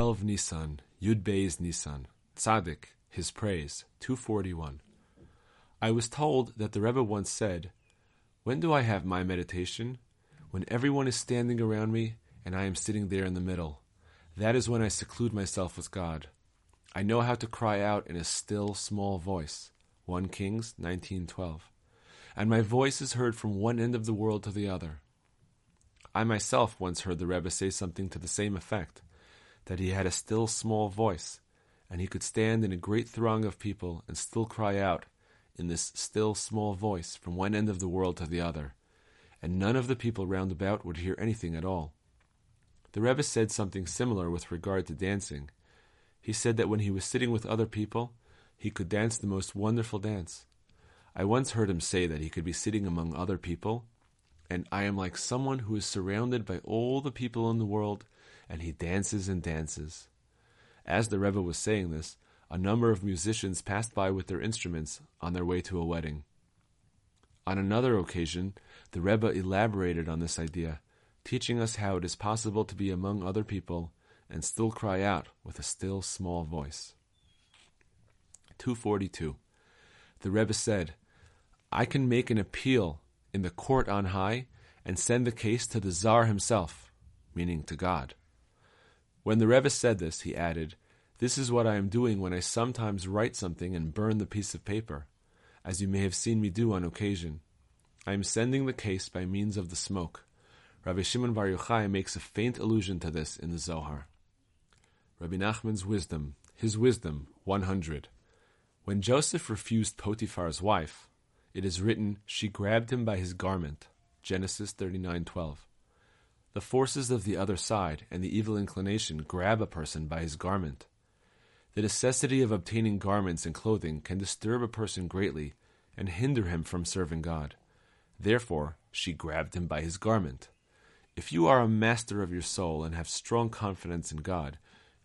12 Nisan, Yud Beis Nisan, Tzaddik, his praise, 241. I was told that the Rebbe once said, When do I have my meditation? When everyone is standing around me and I am sitting there in the middle. That is when I seclude myself with God. I know how to cry out in a still, small voice. 1 Kings 19:12. And my voice is heard from one end of the world to the other. I myself once heard the Rebbe say something to the same effect, that he had a still small voice, and he could stand in a great throng of people and still cry out in this still small voice from one end of the world to the other, and none of the people round about would hear anything at all. The Rebbe said something similar with regard to dancing. He said that when he was sitting with other people, he could dance the most wonderful dance. I once heard him say that he could be sitting among other people and I am like someone who is surrounded by all the people in the world, and he dances and dances. As the Rebbe was saying this, a number of musicians passed by with their instruments on their way to a wedding. On another occasion, the Rebbe elaborated on this idea, teaching us how it is possible to be among other people and still cry out with a still small voice. 242. The Rebbe said, I can make an appeal in the court on high and send the case to the Tsar himself, meaning to God. When the Rebbe said this, he added, This is what I am doing when I sometimes write something and burn the piece of paper, as you may have seen me do on occasion. I am sending the case by means of the smoke. Rabbi Shimon Bar Yochai makes a faint allusion to this in the Zohar. Rabbi Nachman's wisdom, his wisdom, 100. When Joseph refused Potiphar's wife, it is written, She grabbed him by his garment. Genesis 39:12. The forces of the other side and the evil inclination grab a person by his garment. The necessity of obtaining garments and clothing can disturb a person greatly and hinder him from serving God. Therefore, she grabbed him by his garment. If you are a master of your soul and have strong confidence in God,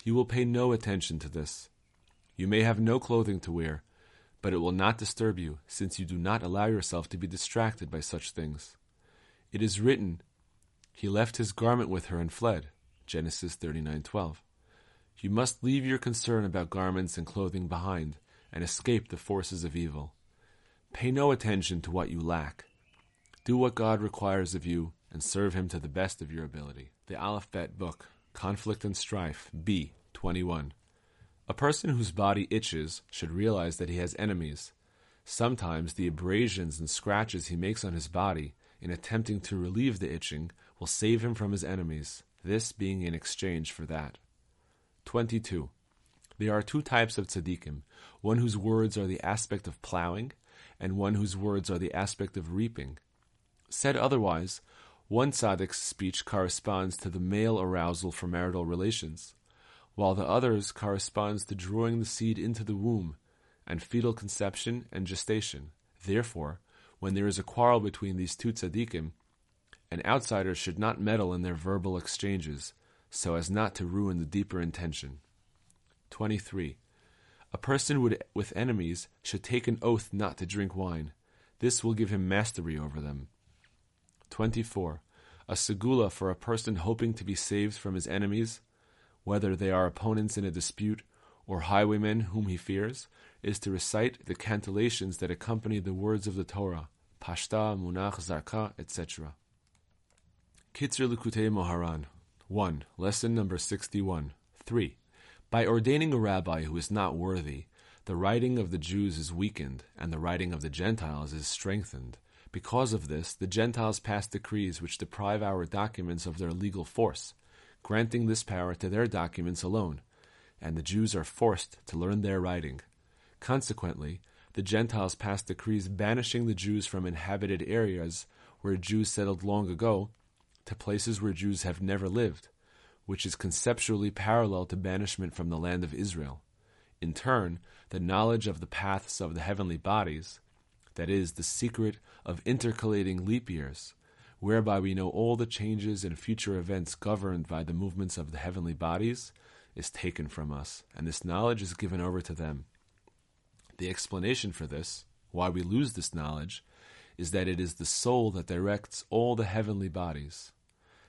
you will pay no attention to this. You may have no clothing to wear, but it will not disturb you, since you do not allow yourself to be distracted by such things. It is written, He left his garment with her and fled. Genesis 39:12. You must leave your concern about garments and clothing behind and escape the forces of evil. Pay no attention to what you lack. Do what God requires of you and serve him to the best of your ability. The Aleph-Bet book, Conflict and Strife, B 21. A person whose body itches should realize that he has enemies. Sometimes the abrasions and scratches he makes on his body in attempting to relieve the itching will save him from his enemies, this being in exchange for that. 22. There are two types of tzaddikim, one whose words are the aspect of plowing, and one whose words are the aspect of reaping. Said otherwise, one tzaddik's speech corresponds to the male arousal for marital relations, while the others corresponds to drawing the seed into the womb and fetal conception and gestation. Therefore, when there is a quarrel between these two tzaddikim, an outsider should not meddle in their verbal exchanges, so as not to ruin the deeper intention. 23. A person would, with enemies should take an oath not to drink wine. This will give him mastery over them. 24. A segula for a person hoping to be saved from his enemies whether they are opponents in a dispute or highwaymen whom he fears, is to recite the cantillations that accompany the words of the Torah, Pashta, Munach, Zarka, etc. Kitzur Likutei Moharan 1. Lesson number 61. 3. By ordaining a rabbi who is not worthy, the writing of the Jews is weakened, and the writing of the Gentiles is strengthened. Because of this, the Gentiles pass decrees which deprive our documents of their legal force granting this power to their documents alone, and the Jews are forced to learn their writing. Consequently, the Gentiles pass decrees banishing the Jews from inhabited areas where Jews settled long ago to places where Jews have never lived, which is conceptually parallel to banishment from the land of Israel. In turn, the knowledge of the paths of the heavenly bodies, that is, the secret of intercalating leap years, whereby we know all the changes and future events governed by the movements of the heavenly bodies, is taken from us, and this knowledge is given over to them. The explanation for this, why we lose this knowledge, is that it is the soul that directs all the heavenly bodies.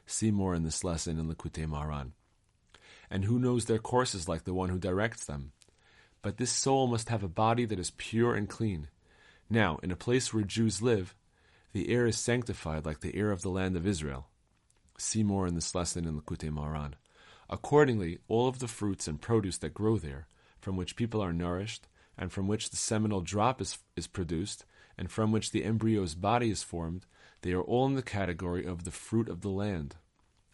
See more in this lesson in Likutei Moharan. and who knows their courses like the one who directs them? But this soul must have a body that is pure and clean. Now, in a place where Jews live, the air is sanctified like the air of the land of Israel. See more in this lesson in Likutei Moharan. Accordingly, all of the fruits and produce that grow there, from which people are nourished, and from which the seminal drop is, is produced, and from which the embryo's body is formed, they are all in the category of the fruit of the land.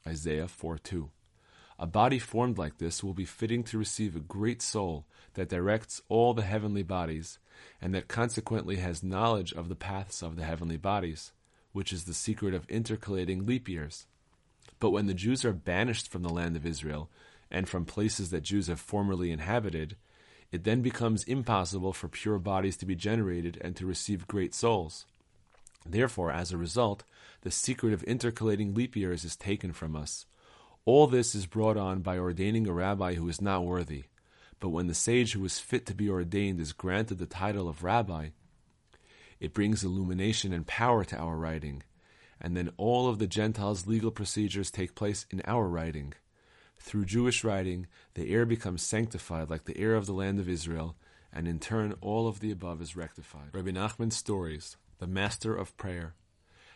Isaiah 4 2. A body formed like this will be fitting to receive a great soul that directs all the heavenly bodies, and that consequently has knowledge of the paths of the heavenly bodies, which is the secret of intercalating leap years. But when the Jews are banished from the land of Israel, and from places that Jews have formerly inhabited, it then becomes impossible for pure bodies to be generated and to receive great souls. Therefore, as a result, the secret of intercalating leap years is taken from us. All this is brought on by ordaining a rabbi who is not worthy. But when the sage who is fit to be ordained is granted the title of rabbi, it brings illumination and power to our writing, and then all of the Gentiles' legal procedures take place in our writing. Through Jewish writing, the air becomes sanctified like the air of the land of Israel, and in turn all of the above is rectified. Rabbi Nachman's stories, the Master of Prayer.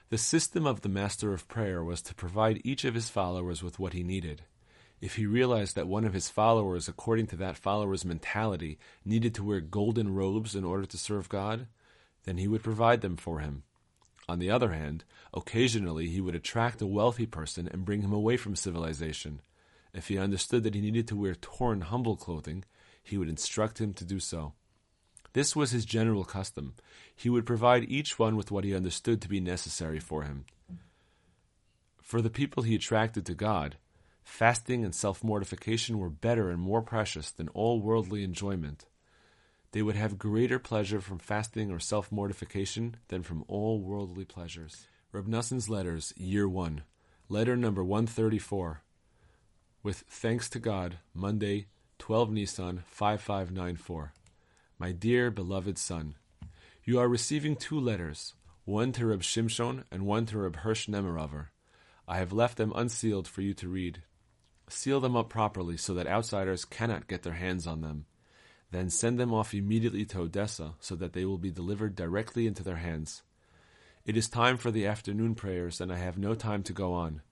The system of the Master of Prayer was to provide each of his followers with what he needed. If he realized that one of his followers, according to that follower's mentality, needed to wear golden robes in order to serve God, then he would provide them for him. On the other hand, occasionally he would attract a wealthy person and bring him away from civilization. If he understood that he needed to wear torn, humble clothing, he would instruct him to do so. This was his general custom. He would provide each one with what he understood to be necessary for him. For the people he attracted to God, fasting and self mortification were better and more precious than all worldly enjoyment. They would have greater pleasure from fasting or self mortification than from all worldly pleasures. Reb Letters, Year 1, Letter number 134 with thanks to God, Monday, 12 Nisan 5594. My dear beloved son, you are receiving two letters, one to Reb Shimshon and one to Reb Hirsch Nemerover. I have left them unsealed for you to read. Seal them up properly so that outsiders cannot get their hands on them. Then send them off immediately to Odessa so that they will be delivered directly into their hands. It is time for the afternoon prayers, and I have no time to go on.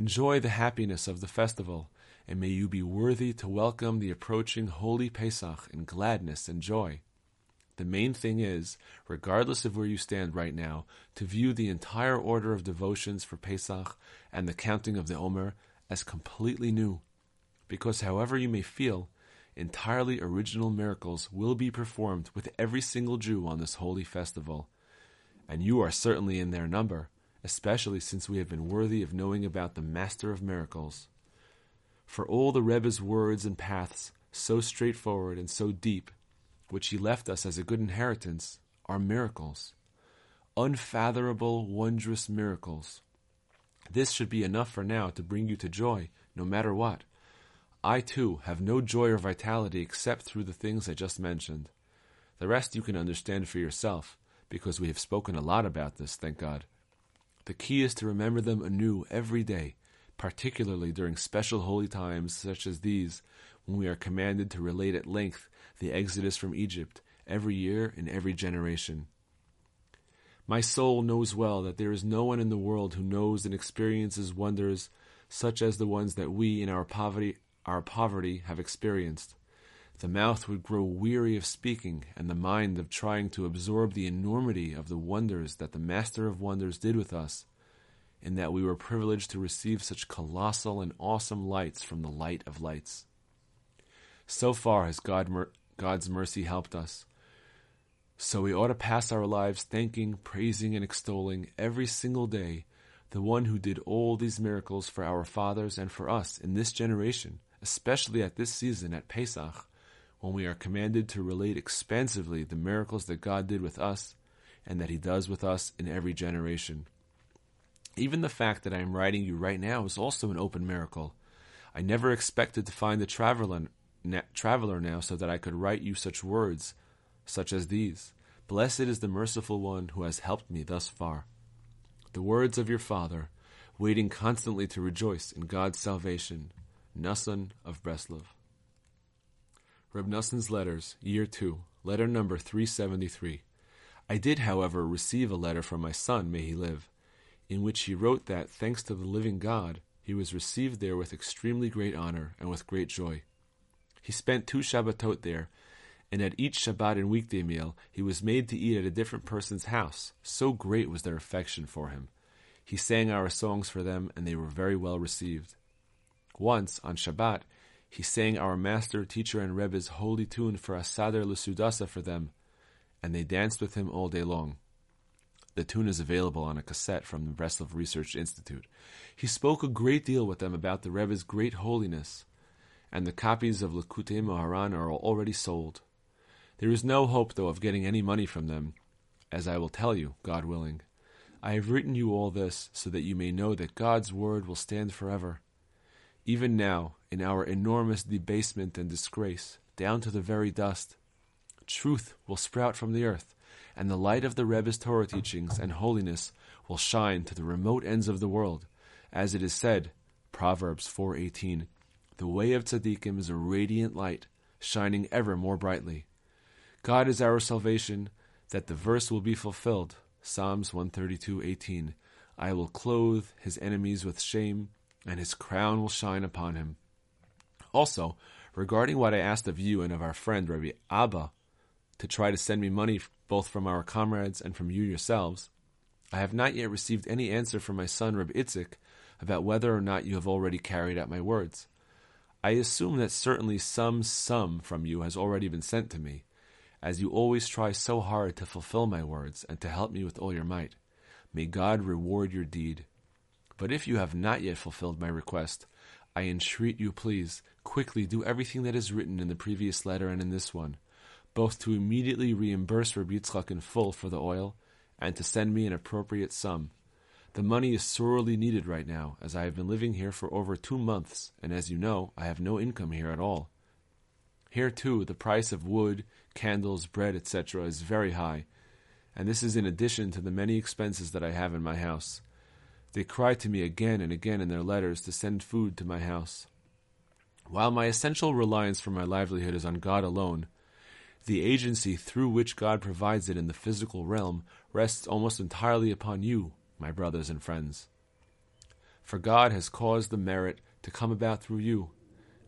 Enjoy the happiness of the festival, and may you be worthy to welcome the approaching Holy Pesach in gladness and joy. The main thing is, regardless of where you stand right now, to view the entire order of devotions for Pesach and the counting of the Omer as completely new. Because however you may feel, entirely original miracles will be performed with every single Jew on this holy festival. And you are certainly in their number especially since we have been worthy of knowing about the Master of Miracles. For all the Rebbe's words and paths, so straightforward and so deep, which he left us as a good inheritance, are miracles. Unfathomable, wondrous miracles. This should be enough for now to bring you to joy, no matter what. I too have no joy or vitality except through the things I just mentioned. The rest you can understand for yourself, because we have spoken a lot about this, thank God. The key is to remember them anew every day, particularly during special holy times such as these, when we are commanded to relate at length the exodus from Egypt every year in every generation. My soul knows well that there is no one in the world who knows and experiences wonders such as the ones that we in our poverty our poverty have experienced. The mouth would grow weary of speaking, and the mind of trying to absorb the enormity of the wonders that the Master of Wonders did with us, in that we were privileged to receive such colossal and awesome lights from the light of lights. So far has God mer- God's mercy helped us. So we ought to pass our lives thanking, praising, and extolling every single day the one who did all these miracles for our fathers and for us in this generation, especially at this season at Pesach when we are commanded to relate expansively the miracles that God did with us and that He does with us in every generation. Even the fact that I am writing you right now is also an open miracle. I never expected to find a traveler, traveler now so that I could write you such words, such as these. Blessed is the merciful one who has helped me thus far. The words of your Father, waiting constantly to rejoice in God's salvation. Nassan of Breslov. Reb Nassan's Letters, Year 2, Letter number 373. I did, however, receive a letter from my son, may he live, in which he wrote that, thanks to the living God, he was received there with extremely great honor and with great joy. He spent two Shabbatot there, and at each Shabbat and weekday meal he was made to eat at a different person's house. So great was their affection for him. He sang our songs for them, and they were very well received. Once, on Shabbat, he sang our master, teacher, and Rebbe's holy tune for a Asader Lusudasa for them, and they danced with him all day long. The tune is available on a cassette from the Breslov Research Institute. He spoke a great deal with them about the Rebbe's great holiness, and the copies of Likutei Moharan are already sold. There is no hope, though, of getting any money from them, as I will tell you, God willing. I have written you all this so that you may know that God's word will stand forever. Even now, in our enormous debasement and disgrace, down to the very dust, truth will sprout from the earth, and the light of the Rebbe's Torah teachings and holiness will shine to the remote ends of the world, as it is said, Proverbs 4:18, "The way of tzaddikim is a radiant light, shining ever more brightly." God is our salvation, that the verse will be fulfilled. Psalms 132:18, "I will clothe his enemies with shame, and his crown will shine upon him." Also, regarding what I asked of you and of our friend Rabbi Abba to try to send me money both from our comrades and from you yourselves, I have not yet received any answer from my son Rabbi Itzik about whether or not you have already carried out my words. I assume that certainly some sum from you has already been sent to me, as you always try so hard to fulfill my words and to help me with all your might. May God reward your deed. But if you have not yet fulfilled my request, I entreat you, please, quickly do everything that is written in the previous letter and in this one, both to immediately reimburse Rabbi Yitzchak in full for the oil and to send me an appropriate sum. The money is sorely needed right now, as I have been living here for over two months, and as you know, I have no income here at all. Here, too, the price of wood, candles, bread, etc., is very high, and this is in addition to the many expenses that I have in my house. They cry to me again and again in their letters to send food to my house. While my essential reliance for my livelihood is on God alone, the agency through which God provides it in the physical realm rests almost entirely upon you, my brothers and friends. For God has caused the merit to come about through you,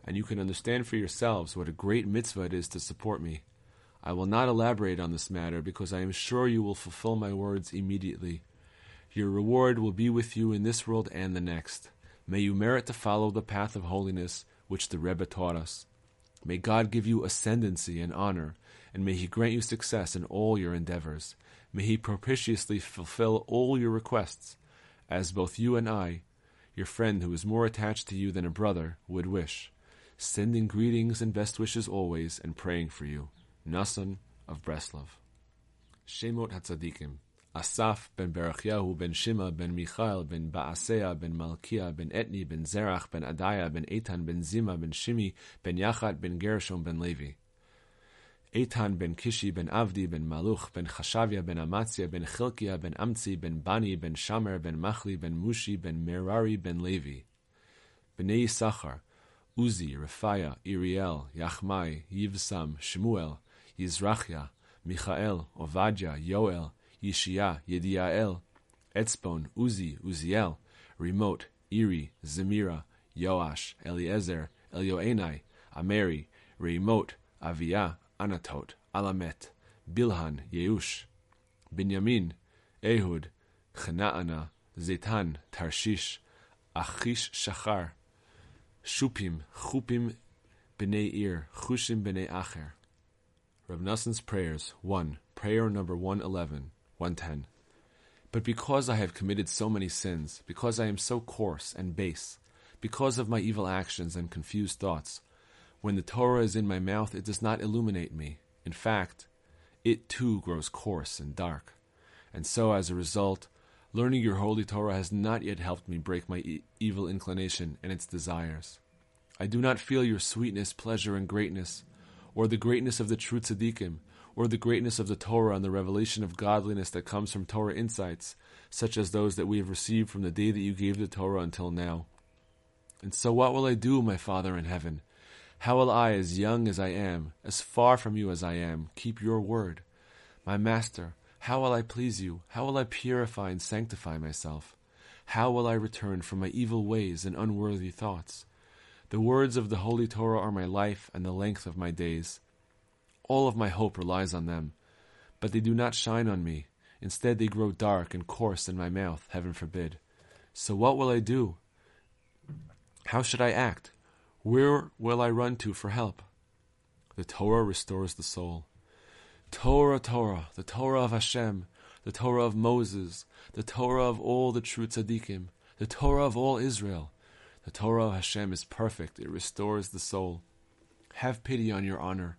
and you can understand for yourselves what a great mitzvah it is to support me. I will not elaborate on this matter because I am sure you will fulfill my words immediately. Your reward will be with you in this world and the next. May you merit to follow the path of holiness which the Rebbe taught us. May God give you ascendancy and honor, and may He grant you success in all your endeavors. May He propitiously fulfill all your requests, as both you and I, your friend who is more attached to you than a brother, would wish. Sending greetings and best wishes always, and praying for you. Nassan of Breslov. Shemot Hatzadikim. אסף בן ברכיהו, בן שמע, בן מיכאל, בן בעשיה, בן מלכיה, בן אתני, בן זרח, בן עדיה, בן איתן, בן זימה, בן שימי, בן יחד, בן גרשום, בן לוי. איתן בן קישי, בן עבדי, בן מלוך, בן חשביה, בן אמציה, בן חלקיה, בן אמצי, בן בני, בן שמר, בן מחלי, בן מושי, בן מררי, בן לוי. בני יששכר, עוזי, רפאיה, איריאל, יחמי, יבסם, שמואל, יזרחיה, מיכאל, עובדיה, יואל, Yishia, Yediael, Etzbon, Uzi, Uziel, Remote, Iri, Zemira, Yoash, Eliezer, Elioenai, Ameri, Remote, Avia, Anatot, Alamet, Bilhan, Yeush, Binyamin, Ehud, Chenaana, Zetan, Tarshish, Achish Shachar, Shupim, Chupim, Bnei Ir, Chushim Bnei Acher. Rav Nassan's prayers, 1. Prayer number 111. 110. But because I have committed so many sins, because I am so coarse and base, because of my evil actions and confused thoughts, when the Torah is in my mouth, it does not illuminate me. In fact, it too grows coarse and dark. And so, as a result, learning your holy Torah has not yet helped me break my e- evil inclination and its desires. I do not feel your sweetness, pleasure, and greatness, or the greatness of the true tzaddikim, or the greatness of the Torah and the revelation of godliness that comes from Torah insights, such as those that we have received from the day that you gave the Torah until now. And so what will I do, my Father in heaven? How will I, as young as I am, as far from you as I am, keep your word? My Master, how will I please you? How will I purify and sanctify myself? How will I return from my evil ways and unworthy thoughts? The words of the Holy Torah are my life and the length of my days. All of my hope relies on them, but they do not shine on me. Instead, they grow dark and coarse in my mouth, heaven forbid. So what will I do? How should I act? Where will I run to for help? The Torah restores the soul. Torah, Torah, the Torah of Hashem, the Torah of Moses, the Torah of all the true tzaddikim, the Torah of all Israel. The Torah of Hashem is perfect, it restores the soul. Have pity on your honor.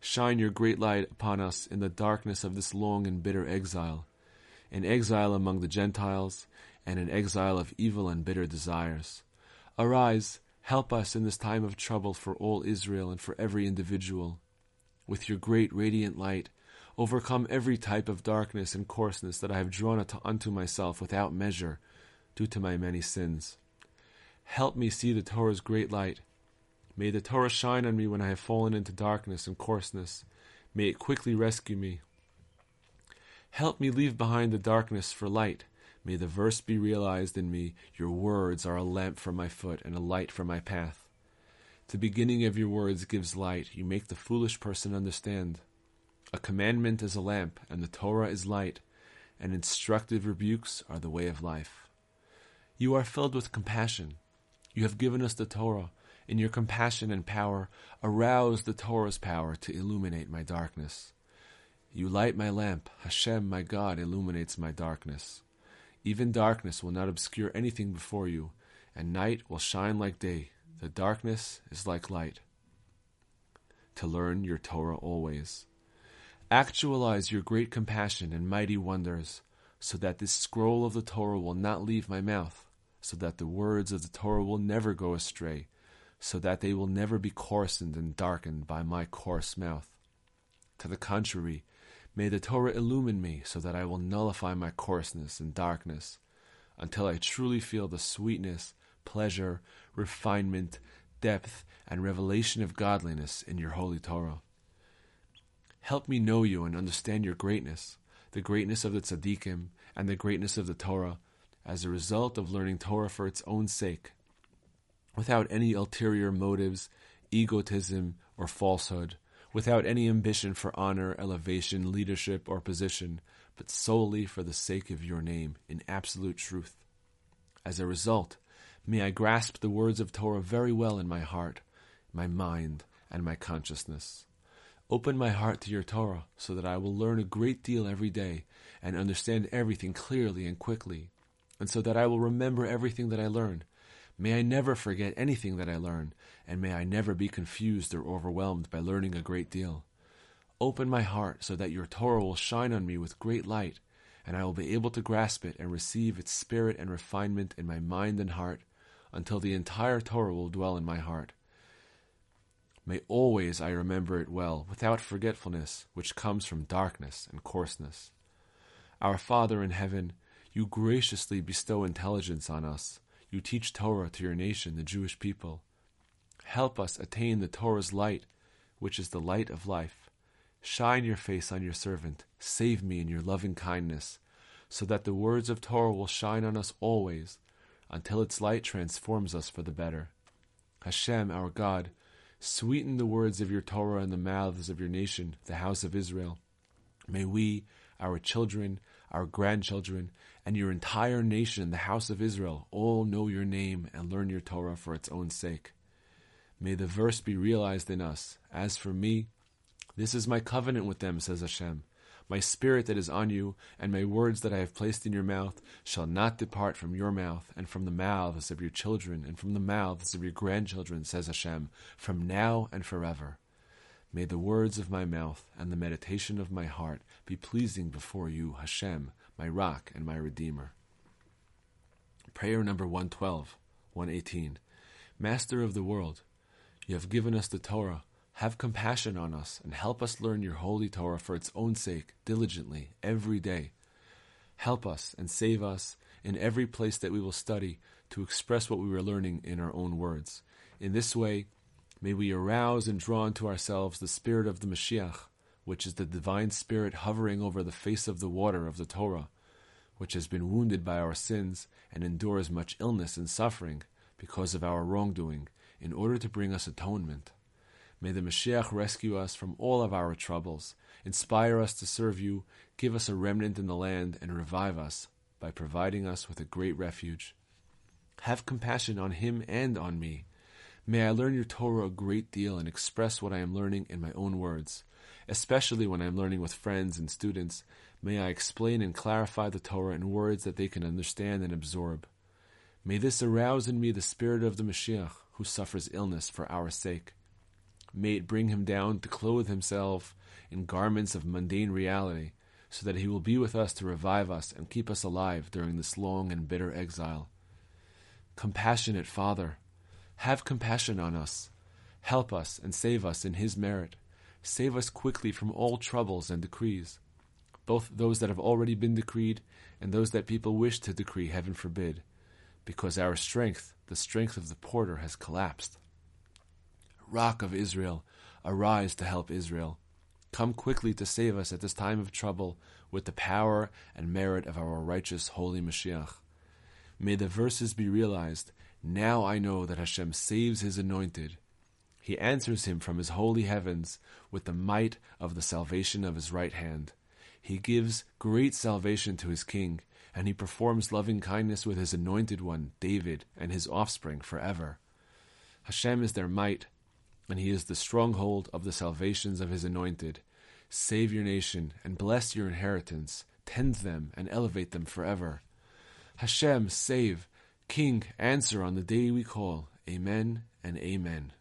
Shine your great light upon us in the darkness of this long and bitter exile, an exile among the Gentiles, and an exile of evil and bitter desires. Arise, help us in this time of trouble for all Israel and for every individual. With your great radiant light, overcome every type of darkness and coarseness that I have drawn unto myself without measure, due to my many sins. Help me see the Torah's great light. May the Torah shine on me when I have fallen into darkness and coarseness. May it quickly rescue me. Help me leave behind the darkness for light. May the verse be realized in me Your words are a lamp for my foot and a light for my path. The beginning of your words gives light. You make the foolish person understand. A commandment is a lamp, and the Torah is light, and instructive rebukes are the way of life. You are filled with compassion. You have given us the Torah. In your compassion and power, arouse the Torah's power to illuminate my darkness. You light my lamp. Hashem, my God, illuminates my darkness. Even darkness will not obscure anything before you, and night will shine like day. The darkness is like light. To learn your Torah always. Actualize your great compassion and mighty wonders, so that this scroll of the Torah will not leave my mouth, so that the words of the Torah will never go astray, so that they will never be coarsened and darkened by my coarse mouth. To the contrary, may the Torah illumine me, so that I will nullify my coarseness and darkness, until I truly feel the sweetness, pleasure, refinement, depth, and revelation of godliness in your holy Torah. Help me know you and understand your greatness, the greatness of the tzaddikim, and the greatness of the Torah, as a result of learning Torah for its own sake, without any ulterior motives, egotism, or falsehood, without any ambition for honor, elevation, leadership, or position, but solely for the sake of your name, in absolute truth. As a result, may I grasp the words of Torah very well in my heart, my mind, and my consciousness. Open my heart to your Torah so that I will learn a great deal every day and understand everything clearly and quickly, and so that I will remember everything that I learn. May I never forget anything that I learn, and may I never be confused or overwhelmed by learning a great deal. Open my heart so that your Torah will shine on me with great light, and I will be able to grasp it and receive its spirit and refinement in my mind and heart until the entire Torah will dwell in my heart. May always I remember it well, without forgetfulness, which comes from darkness and coarseness. Our Father in heaven, you graciously bestow intelligence on us. You teach Torah to your nation, the Jewish people. Help us attain the Torah's light, which is the light of life. Shine your face on your servant. Save me in your loving kindness, so that the words of Torah will shine on us always, until its light transforms us for the better. Hashem, our God, Sweeten the words of your Torah in the mouths of your nation, the house of Israel. May we, our children, our grandchildren, and your entire nation, the house of Israel, all know your name and learn your Torah for its own sake. May the verse be realized in us. As for me, this is my covenant with them, says Hashem. My spirit that is on you, and my words that I have placed in your mouth, shall not depart from your mouth, and from the mouths of your children, and from the mouths of your grandchildren, says Hashem, from now and forever. May the words of my mouth and the meditation of my heart be pleasing before you, Hashem, my rock and my redeemer. Prayer number 112, 118. Master of the world, you have given us the Torah have compassion on us and help us learn your holy Torah for its own sake, diligently, every day. Help us and save us in every place that we will study to express what we are learning in our own words. In this way, may we arouse and draw into ourselves the spirit of the Mashiach, which is the divine spirit hovering over the face of the water of the Torah, which has been wounded by our sins and endures much illness and suffering because of our wrongdoing, in order to bring us atonement. May the Mashiach rescue us from all of our troubles, inspire us to serve you, give us a remnant in the land, and revive us by providing us with a great refuge. Have compassion on him and on me. May I learn your Torah a great deal and express what I am learning in my own words, especially when I am learning with friends and students. May I explain and clarify the Torah in words that they can understand and absorb. May this arouse in me the spirit of the Mashiach, who suffers illness for our sake. May it bring him down to clothe himself in garments of mundane reality, so that he will be with us to revive us and keep us alive during this long and bitter exile. Compassionate Father, have compassion on us. Help us and save us in his merit. Save us quickly from all troubles and decrees, both those that have already been decreed and those that people wish to decree, heaven forbid because our strength, the strength of the porter, has collapsed. Rock of Israel, arise to help Israel. Come quickly to save us at this time of trouble with the power and merit of our righteous holy Mashiach. May the verses be realized. Now I know that Hashem saves his anointed. He answers him from his holy heavens with the might of the salvation of his right hand. He gives great salvation to his king and he performs loving kindness with his anointed one, David, and his offspring forever. Hashem is their might, and he is the stronghold of the salvations of his anointed. Save your nation and bless your inheritance, tend them and elevate them forever. Hashem, save. King, answer on the day we call. Amen and amen.